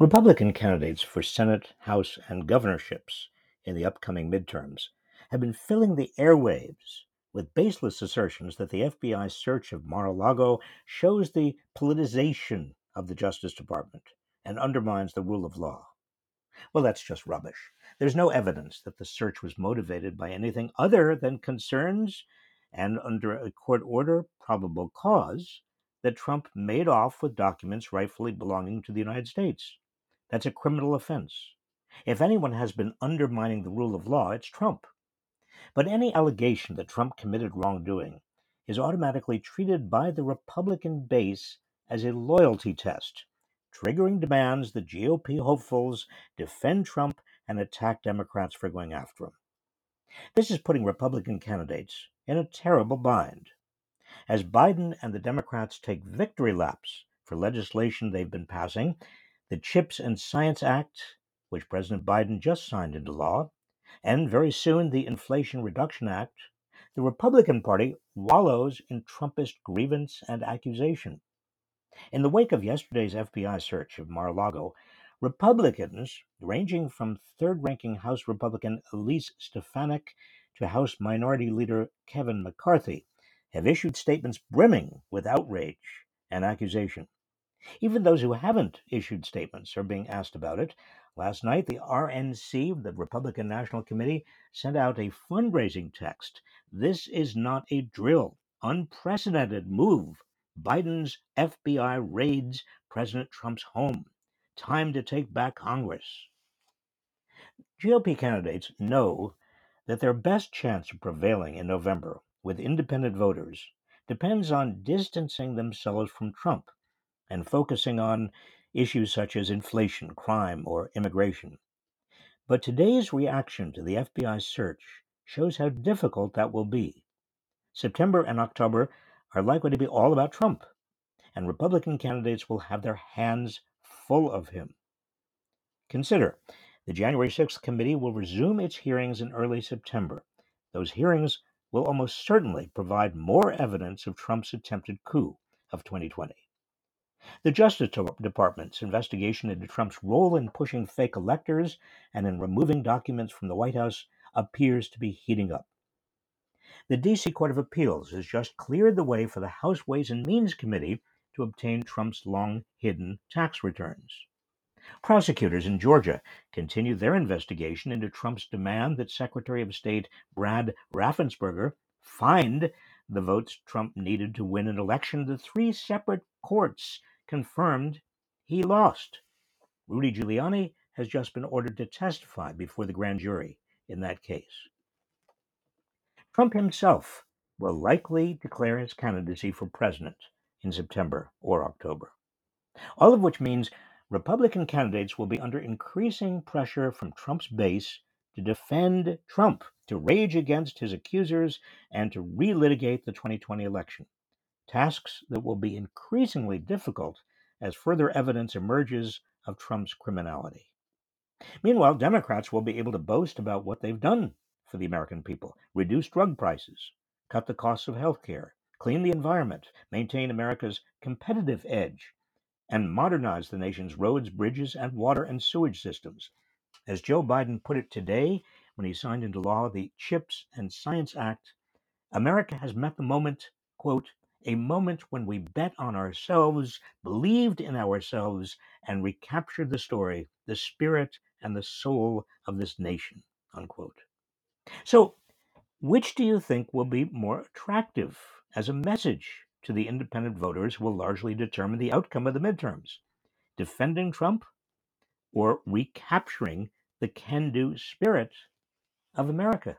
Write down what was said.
Republican candidates for Senate, House, and governorships in the upcoming midterms have been filling the airwaves with baseless assertions that the FBI's search of Mar a Lago shows the politicization of the Justice Department and undermines the rule of law. Well, that's just rubbish. There's no evidence that the search was motivated by anything other than concerns and, under a court order, probable cause that Trump made off with documents rightfully belonging to the United States. That's a criminal offense. If anyone has been undermining the rule of law, it's Trump. But any allegation that Trump committed wrongdoing is automatically treated by the Republican base as a loyalty test, triggering demands that GOP hopefuls defend Trump and attack Democrats for going after him. This is putting Republican candidates in a terrible bind. As Biden and the Democrats take victory laps for legislation they've been passing, the CHIPS and Science Act, which President Biden just signed into law, and very soon the Inflation Reduction Act, the Republican Party wallows in Trumpist grievance and accusation. In the wake of yesterday's FBI search of Mar a Lago, Republicans, ranging from third ranking House Republican Elise Stefanik to House Minority Leader Kevin McCarthy, have issued statements brimming with outrage and accusation. Even those who haven't issued statements are being asked about it. Last night, the RNC, the Republican National Committee, sent out a fundraising text. This is not a drill. Unprecedented move. Biden's FBI raids President Trump's home. Time to take back Congress. GOP candidates know that their best chance of prevailing in November with independent voters depends on distancing themselves from Trump and focusing on issues such as inflation, crime, or immigration. But today's reaction to the FBI search shows how difficult that will be. September and October are likely to be all about Trump, and Republican candidates will have their hands full of him. Consider the January 6th committee will resume its hearings in early September. Those hearings will almost certainly provide more evidence of Trump's attempted coup of 2020. The Justice Department's investigation into Trump's role in pushing fake electors and in removing documents from the White House appears to be heating up. The D.C. Court of Appeals has just cleared the way for the House Ways and Means Committee to obtain Trump's long hidden tax returns. Prosecutors in Georgia continue their investigation into Trump's demand that Secretary of State Brad Raffensperger find the votes Trump needed to win an election the three separate courts confirmed he lost. Rudy Giuliani has just been ordered to testify before the grand jury in that case. Trump himself will likely declare his candidacy for president in September or October. All of which means Republican candidates will be under increasing pressure from Trump's base to defend Trump, to rage against his accusers, and to relitigate the 2020 election. Tasks that will be increasingly difficult as further evidence emerges of Trump's criminality. Meanwhile, Democrats will be able to boast about what they've done for the American people reduce drug prices, cut the costs of health care, clean the environment, maintain America's competitive edge, and modernize the nation's roads, bridges, and water and sewage systems. As Joe Biden put it today when he signed into law the CHIPS and Science Act, America has met the moment, quote, a moment when we bet on ourselves, believed in ourselves, and recaptured the story, the spirit, and the soul of this nation, unquote. So, which do you think will be more attractive as a message to the independent voters who will largely determine the outcome of the midterms. Defending Trump or recapturing the can do spirit of America.